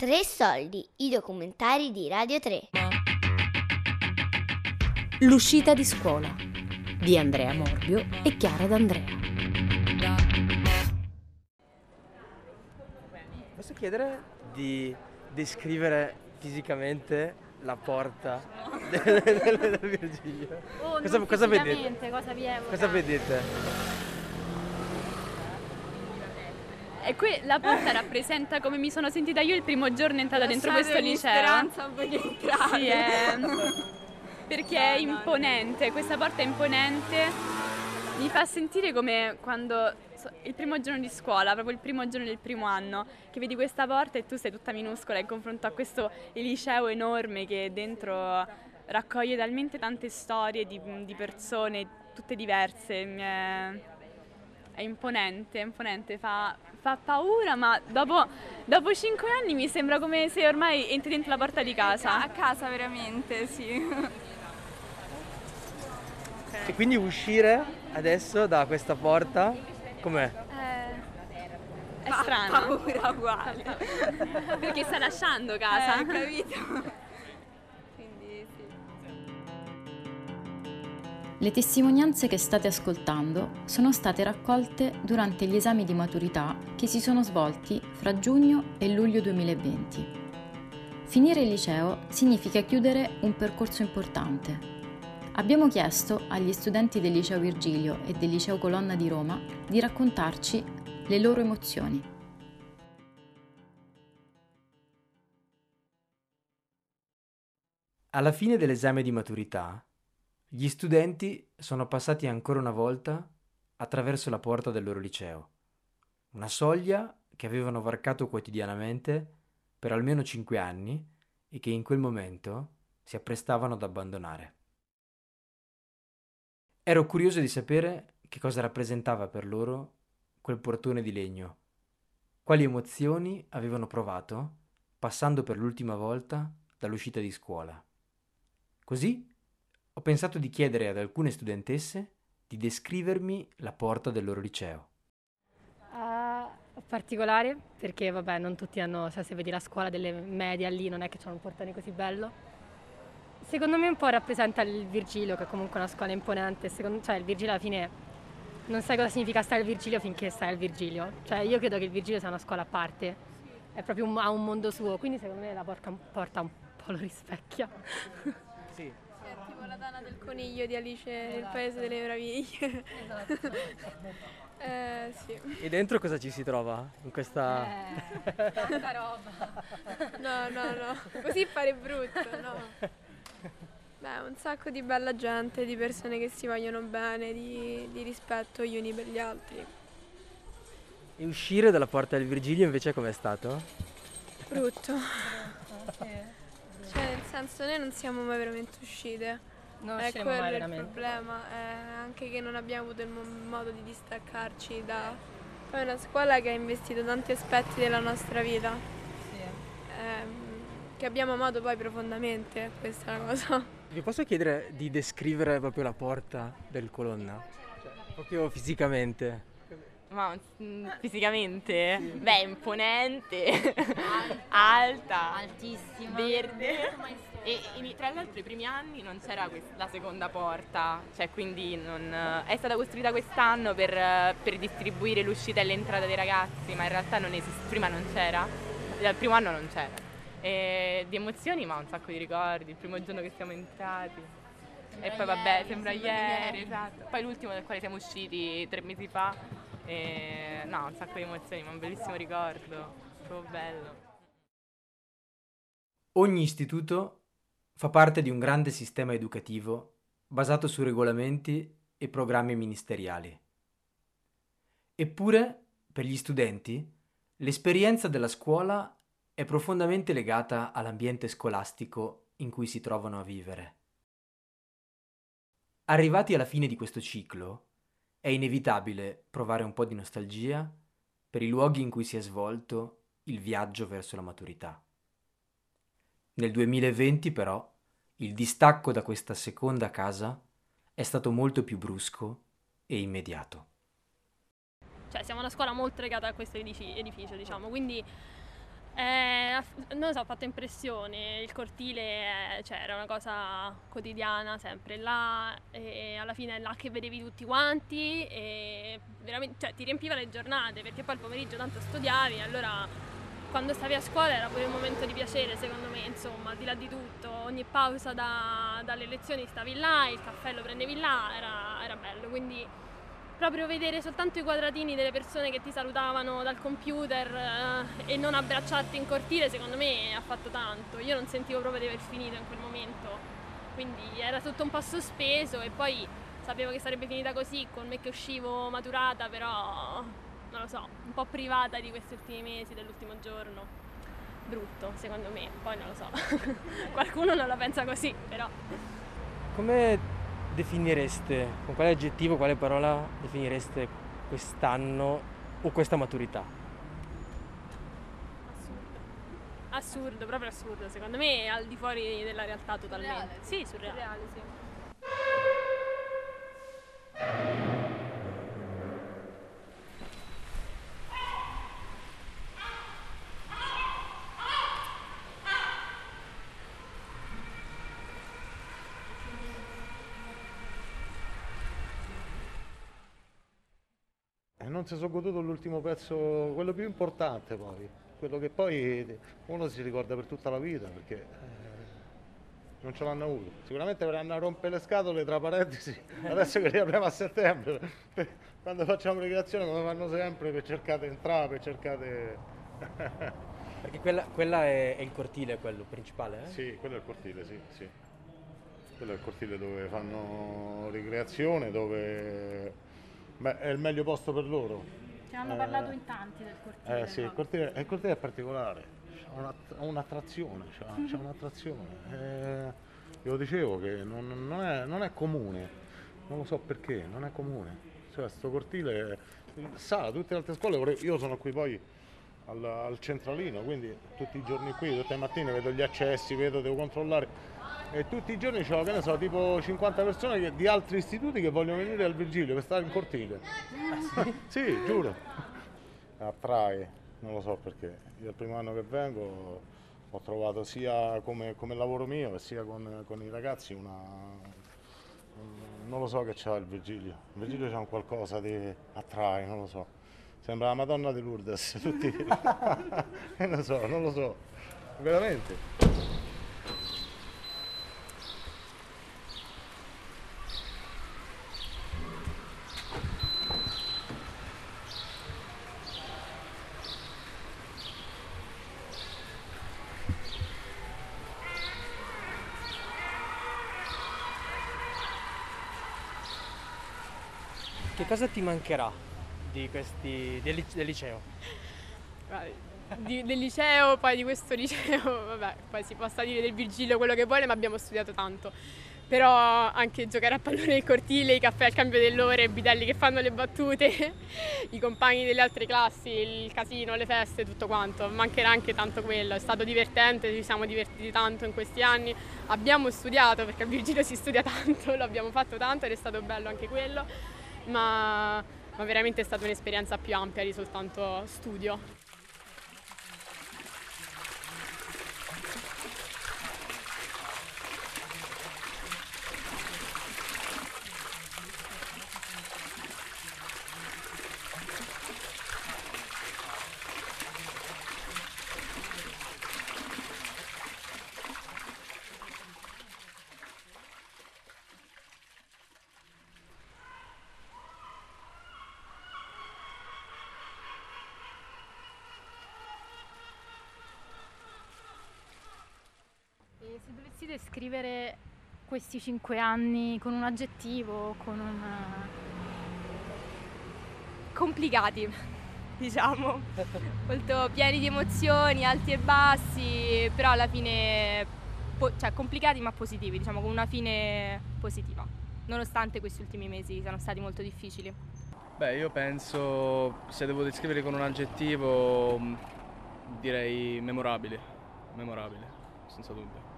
Tre soldi, i documentari di Radio 3. L'uscita di scuola di Andrea Morbio e Chiara D'Andrea. Posso chiedere di descrivere fisicamente la porta del, del, del Virgilio? Oh, cosa, cosa vedete? Cosa vedete? E qui la porta rappresenta come mi sono sentita io il primo giorno entrata dentro questo liceo. speranza voi che entrate. Sì, è... perché è imponente, questa porta è imponente, mi fa sentire come quando il primo giorno di scuola, proprio il primo giorno del primo anno, che vedi questa porta e tu sei tutta minuscola in confronto a questo liceo enorme che dentro raccoglie talmente tante storie di, di persone, tutte diverse. È- È imponente, è imponente, fa, fa paura, ma dopo, dopo cinque anni mi sembra come se ormai entri dentro la porta di casa. A casa veramente, sì. E quindi uscire adesso da questa porta, com'è? È Ma strano. paura uguale. Perché sta lasciando casa. Eh, capito? Le testimonianze che state ascoltando sono state raccolte durante gli esami di maturità che si sono svolti fra giugno e luglio 2020. Finire il liceo significa chiudere un percorso importante. Abbiamo chiesto agli studenti del liceo Virgilio e del liceo Colonna di Roma di raccontarci le loro emozioni. Alla fine dell'esame di maturità, gli studenti sono passati ancora una volta attraverso la porta del loro liceo, una soglia che avevano varcato quotidianamente per almeno cinque anni e che in quel momento si apprestavano ad abbandonare. Ero curioso di sapere che cosa rappresentava per loro quel portone di legno, quali emozioni avevano provato passando per l'ultima volta dall'uscita di scuola. Così ho pensato di chiedere ad alcune studentesse di descrivermi la porta del loro liceo. Ah, particolare perché vabbè non tutti hanno, cioè, se vedi la scuola delle medie lì non è che c'hanno un portone così bello. Secondo me un po' rappresenta il Virgilio che è comunque una scuola imponente, secondo, cioè il Virgilio alla fine non sai cosa significa stare al Virgilio finché stai al Virgilio, cioè io credo che il Virgilio sia una scuola a parte, è proprio un, ha un mondo suo, quindi secondo me la porta, porta un po' lo rispecchia. Sì. Dana del coniglio di Alice nel paese delle meraviglie. eh, sì. E dentro cosa ci si trova? In questa... tanta roba. No, no, no. Così pare brutto, no. Beh, un sacco di bella gente, di persone che si vogliono bene, di, di rispetto gli uni per gli altri. E uscire dalla porta del Virgilio invece com'è stato? Brutto. Cioè, nel senso, noi non siamo mai veramente uscite. Non è quello mai il veramente. problema, è anche che non abbiamo avuto il mo- modo di distaccarci da... Poi è una scuola che ha investito tanti aspetti della nostra vita, ehm, che abbiamo amato poi profondamente, questa è la cosa. Vi posso chiedere di descrivere proprio la porta del colonna? Cioè, proprio fisicamente. Ma mm, fisicamente? Beh, imponente, alta, altissima. verde. E in- tra l'altro i primi anni non c'era quest- la seconda porta, cioè quindi non, è stata costruita quest'anno per, eh, per distribuire l'uscita e l'entrata dei ragazzi, ma in realtà non esiste, prima non c'era, dal primo anno non c'era. E di emozioni ma un sacco di ricordi, il primo giorno che siamo entrati. e poi vabbè, sembra ieri, esatto. Poi l'ultimo dal quale siamo usciti tre mesi fa. E, no, un sacco di emozioni, ma un bellissimo ricordo, proprio bello. Ogni istituto fa parte di un grande sistema educativo basato su regolamenti e programmi ministeriali. Eppure, per gli studenti, l'esperienza della scuola è profondamente legata all'ambiente scolastico in cui si trovano a vivere. Arrivati alla fine di questo ciclo, è inevitabile provare un po' di nostalgia per i luoghi in cui si è svolto il viaggio verso la maturità. Nel 2020 però il distacco da questa seconda casa è stato molto più brusco e immediato. Cioè, siamo una scuola molto legata a questo edificio, diciamo, quindi Eh, non lo so, ha fatto impressione, il cortile eh, cioè, era una cosa quotidiana, sempre là, e alla fine è là che vedevi tutti quanti e veramente, cioè, ti riempiva le giornate perché poi il pomeriggio tanto studiavi, allora quando stavi a scuola era pure un momento di piacere secondo me, insomma, al di là di tutto, ogni pausa da, dalle lezioni stavi là, il caffè lo prendevi là, era, era bello, quindi proprio vedere soltanto i quadratini delle persone che ti salutavano dal computer eh, e non abbracciarti in cortile secondo me ha fatto tanto. Io non sentivo proprio di aver finito in quel momento, quindi era tutto un po' sospeso e poi sapevo che sarebbe finita così con me che uscivo maturata, però non lo so, un po' privata di questi ultimi mesi, dell'ultimo giorno. Brutto, secondo me, poi non lo so. Qualcuno non la pensa così, però. Come definireste, con quale aggettivo, quale parola definireste quest'anno o questa maturità? Assurdo. Assurdo, proprio assurdo. Secondo me è al di fuori della realtà totalmente. Surreale. Sì, surreale. Reale, sì. E non si sono goduto l'ultimo pezzo, quello più importante poi, quello che poi uno si ricorda per tutta la vita perché eh, non ce l'hanno avuto. Sicuramente verranno a rompere le scatole tra parentesi, adesso che riapriamo a settembre, quando facciamo ricreazione come fanno sempre per cercare di entrare, per cercare... Perché quella, quella è, è il cortile, quello principale, eh? Sì, quello è il cortile, sì, sì. Quello è il cortile dove fanno ricreazione, dove beh, è il meglio posto per loro. Ci hanno Eh, parlato in tanti del cortile. Eh sì, il cortile, il cortile è particolare, una- ha un'attrazione, c'ha, c'ha un'attrazione. Eh, io dicevo che non, non è, non è comune, non lo so perché, non è comune. Cioè, sto cortile sa, tutte le altre scuole, io sono qui poi al, al centralino, quindi tutti i giorni qui, tutte le mattine vedo gli accessi, vedo, devo controllare. E tutti i giorni c'ho, che ne so, tipo 50 persone che- di altri istituti che vogliono venire al Virgilio per stare in cortile. sì, giuro. Attrae, non lo so perché. Io il primo anno che vengo ho trovato sia come, come lavoro mio sia con, con i ragazzi una... un- non lo so che c'ha il Virgilio. Il Virgilio c'ha un qualcosa di attrae, non lo so. Sembra la Madonna di Lourdes, tutti. non lo so, non lo so. Veramente. Che cosa ti mancherà di questi, del, del liceo? Guarda, di- del liceo, poi di questo liceo, vabbè, poi si possa dire del Virgilio quello che vuole, ma abbiamo studiato tanto. Però anche giocare a pallone nel cortile, i caffè al cambio dell'ore, i bidelli che fanno le battute, i compagni delle altre classi, il casino, le feste, tutto quanto. Mancherà anche tanto quello. È stato divertente, ci siamo divertiti tanto in questi anni. Abbiamo studiato, perché al Virgilio si studia tanto, l'abbiamo fatto tanto ed è stato bello anche quello, ma, ma veramente è stata un'esperienza più ampia di soltanto studio. Se dovessi descrivere questi cinque anni con un aggettivo, con un... complicati, diciamo, molto pieni di emozioni, alti e bassi, però alla fine, po- cioè complicati ma positivi, diciamo, con una fine positiva, nonostante questi ultimi mesi siano stati molto difficili. Beh, io penso, se devo descrivere con un aggettivo, direi memorabile, memorabile, senza dubbio.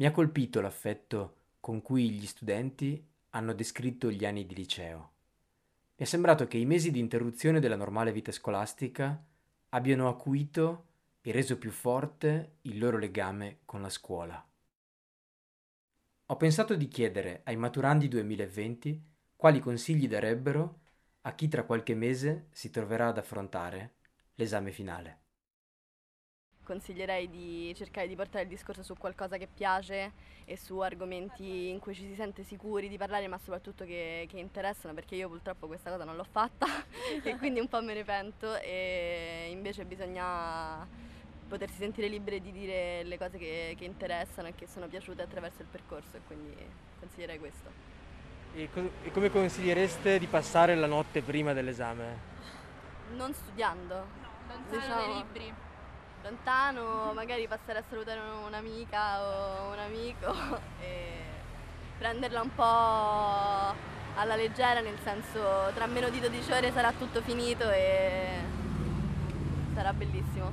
Mi ha colpito l'affetto con cui gli studenti hanno descritto gli anni di liceo. Mi è sembrato che i mesi di interruzione della normale vita scolastica abbiano acuito e reso più forte il loro legame con la scuola. Ho pensato di chiedere ai maturandi 2020 quali consigli darebbero a chi tra qualche mese si troverà ad affrontare l'esame finale. Consiglierei di cercare di portare il discorso su qualcosa che piace e su argomenti in cui ci si sente sicuri di parlare, ma soprattutto che, che interessano, perché io purtroppo questa cosa non l'ho fatta e quindi un po' me ne pento e invece bisogna potersi sentire liberi di dire le cose che, che interessano e che sono piaciute attraverso il percorso e quindi consiglierei questo. E, co- e come consigliereste di passare la notte prima dell'esame? Non studiando. Lontano dai libri. Lontano, magari passare a salutare un'amica o un amico e prenderla un po' alla leggera, nel senso tra meno di 12 ore sarà tutto finito e sarà bellissimo.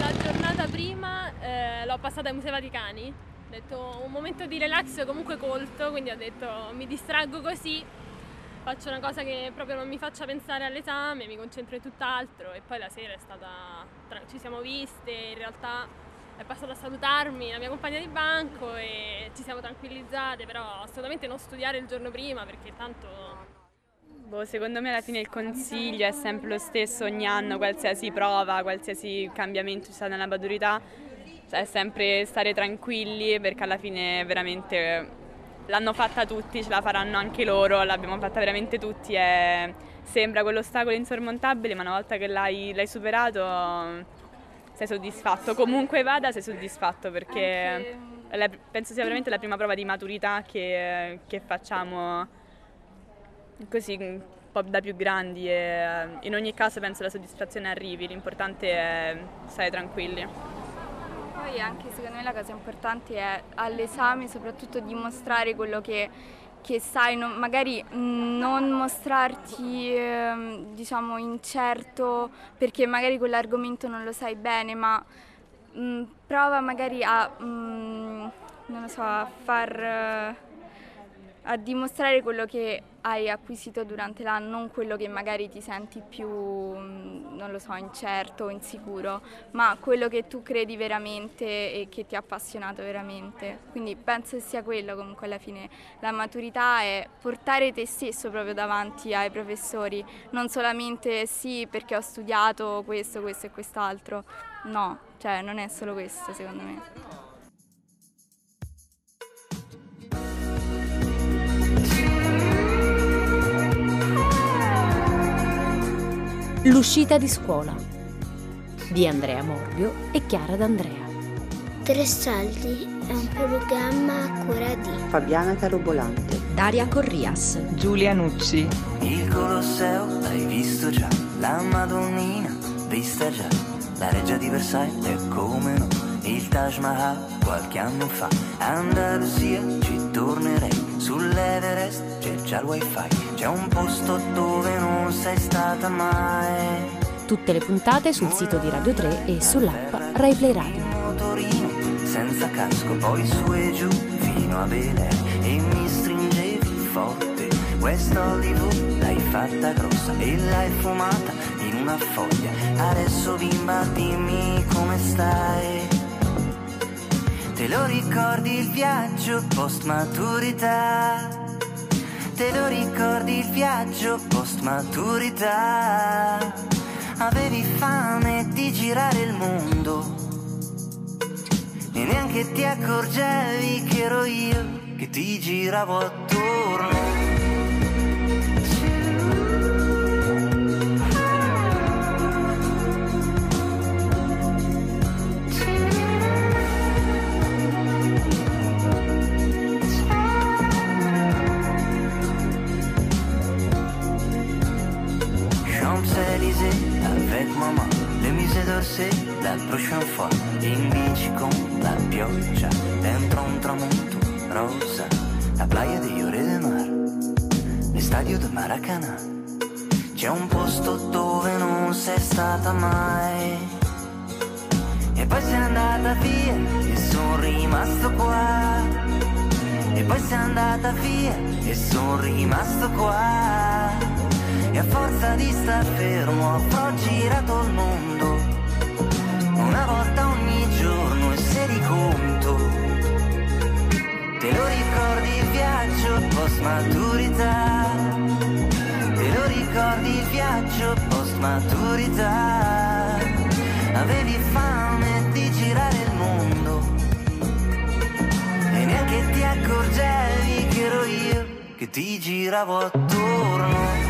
La giornata prima eh, l'ho passata ai Musei Vaticani, ho detto un momento di relax comunque colto, quindi ho detto mi distraggo così, faccio una cosa che proprio non mi faccia pensare all'esame, mi concentro in tutt'altro e poi la sera è stata, ci siamo viste, in realtà è passata a salutarmi la mia compagna di banco e ci siamo tranquillizzate, però assolutamente non studiare il giorno prima perché tanto... Boh, secondo me alla fine il consiglio è sempre lo stesso ogni anno, qualsiasi prova, qualsiasi cambiamento ci sta nella maturità, cioè sempre stare tranquilli perché alla fine veramente l'hanno fatta tutti, ce la faranno anche loro, l'abbiamo fatta veramente tutti e sembra quell'ostacolo insormontabile ma una volta che l'hai, l'hai superato sei soddisfatto, comunque vada sei soddisfatto perché la, penso sia veramente la prima prova di maturità che, che facciamo così un po' da più grandi e in ogni caso penso la soddisfazione arrivi, l'importante è stare tranquilli. Poi anche secondo me la cosa importante è all'esame soprattutto dimostrare quello che, che sai, non, magari non mostrarti eh, diciamo incerto perché magari quell'argomento non lo sai bene, ma mh, prova magari a, mh, lo so, a far... a dimostrare quello che hai acquisito durante l'anno, non quello che magari ti senti più, non lo so, incerto o insicuro, ma quello che tu credi veramente e che ti ha appassionato veramente. Quindi penso che sia quello comunque alla fine. La maturità è portare te stesso proprio davanti ai professori, non solamente sì perché ho studiato questo, questo e quest'altro. No, cioè non è solo questo secondo me. L'uscita di scuola di Andrea Morbio e Chiara D'Andrea. Tre Saldi è un programma a cura di Fabiana Carobolante, Daria Corrias, Giulia Nucci. Il Colosseo l'hai visto già, la Madonnina vista già, la reggia di Versailles e come no, Taj Mahal qualche anno fa, Andalusia ci tornerei, sull'Everest c'è già il wifi, c'è un posto dove non sei stata mai. Tutte le puntate sul sito di Radio 3 e sull'app Rai Play Radio. Motorino senza casco, poi su e giù fino a Bele e mi stringevi forte. Questa Hollywood l'hai fatta grossa e l'hai fumata in una foglia. Adesso bimba dimmi come stai. Te lo ricordi il viaggio post maturità? Te lo ricordi il viaggio post maturità? Avevi fame di girare il mondo e neanche ti accorgevi che ero io che ti giravo attorno. C'è un posto dove non sei stata mai. E poi sei andata via e sono rimasto qua. E poi sei andata via e sono rimasto qua. E a forza di star fermo avrò girato il mondo una volta ogni giorno e se di conto. Te lo ricordi il viaggio post maturità? Viaggio post maturità? Avevi fame di girare il mondo e neanche ti accorgevi che ero io che ti giravo attorno.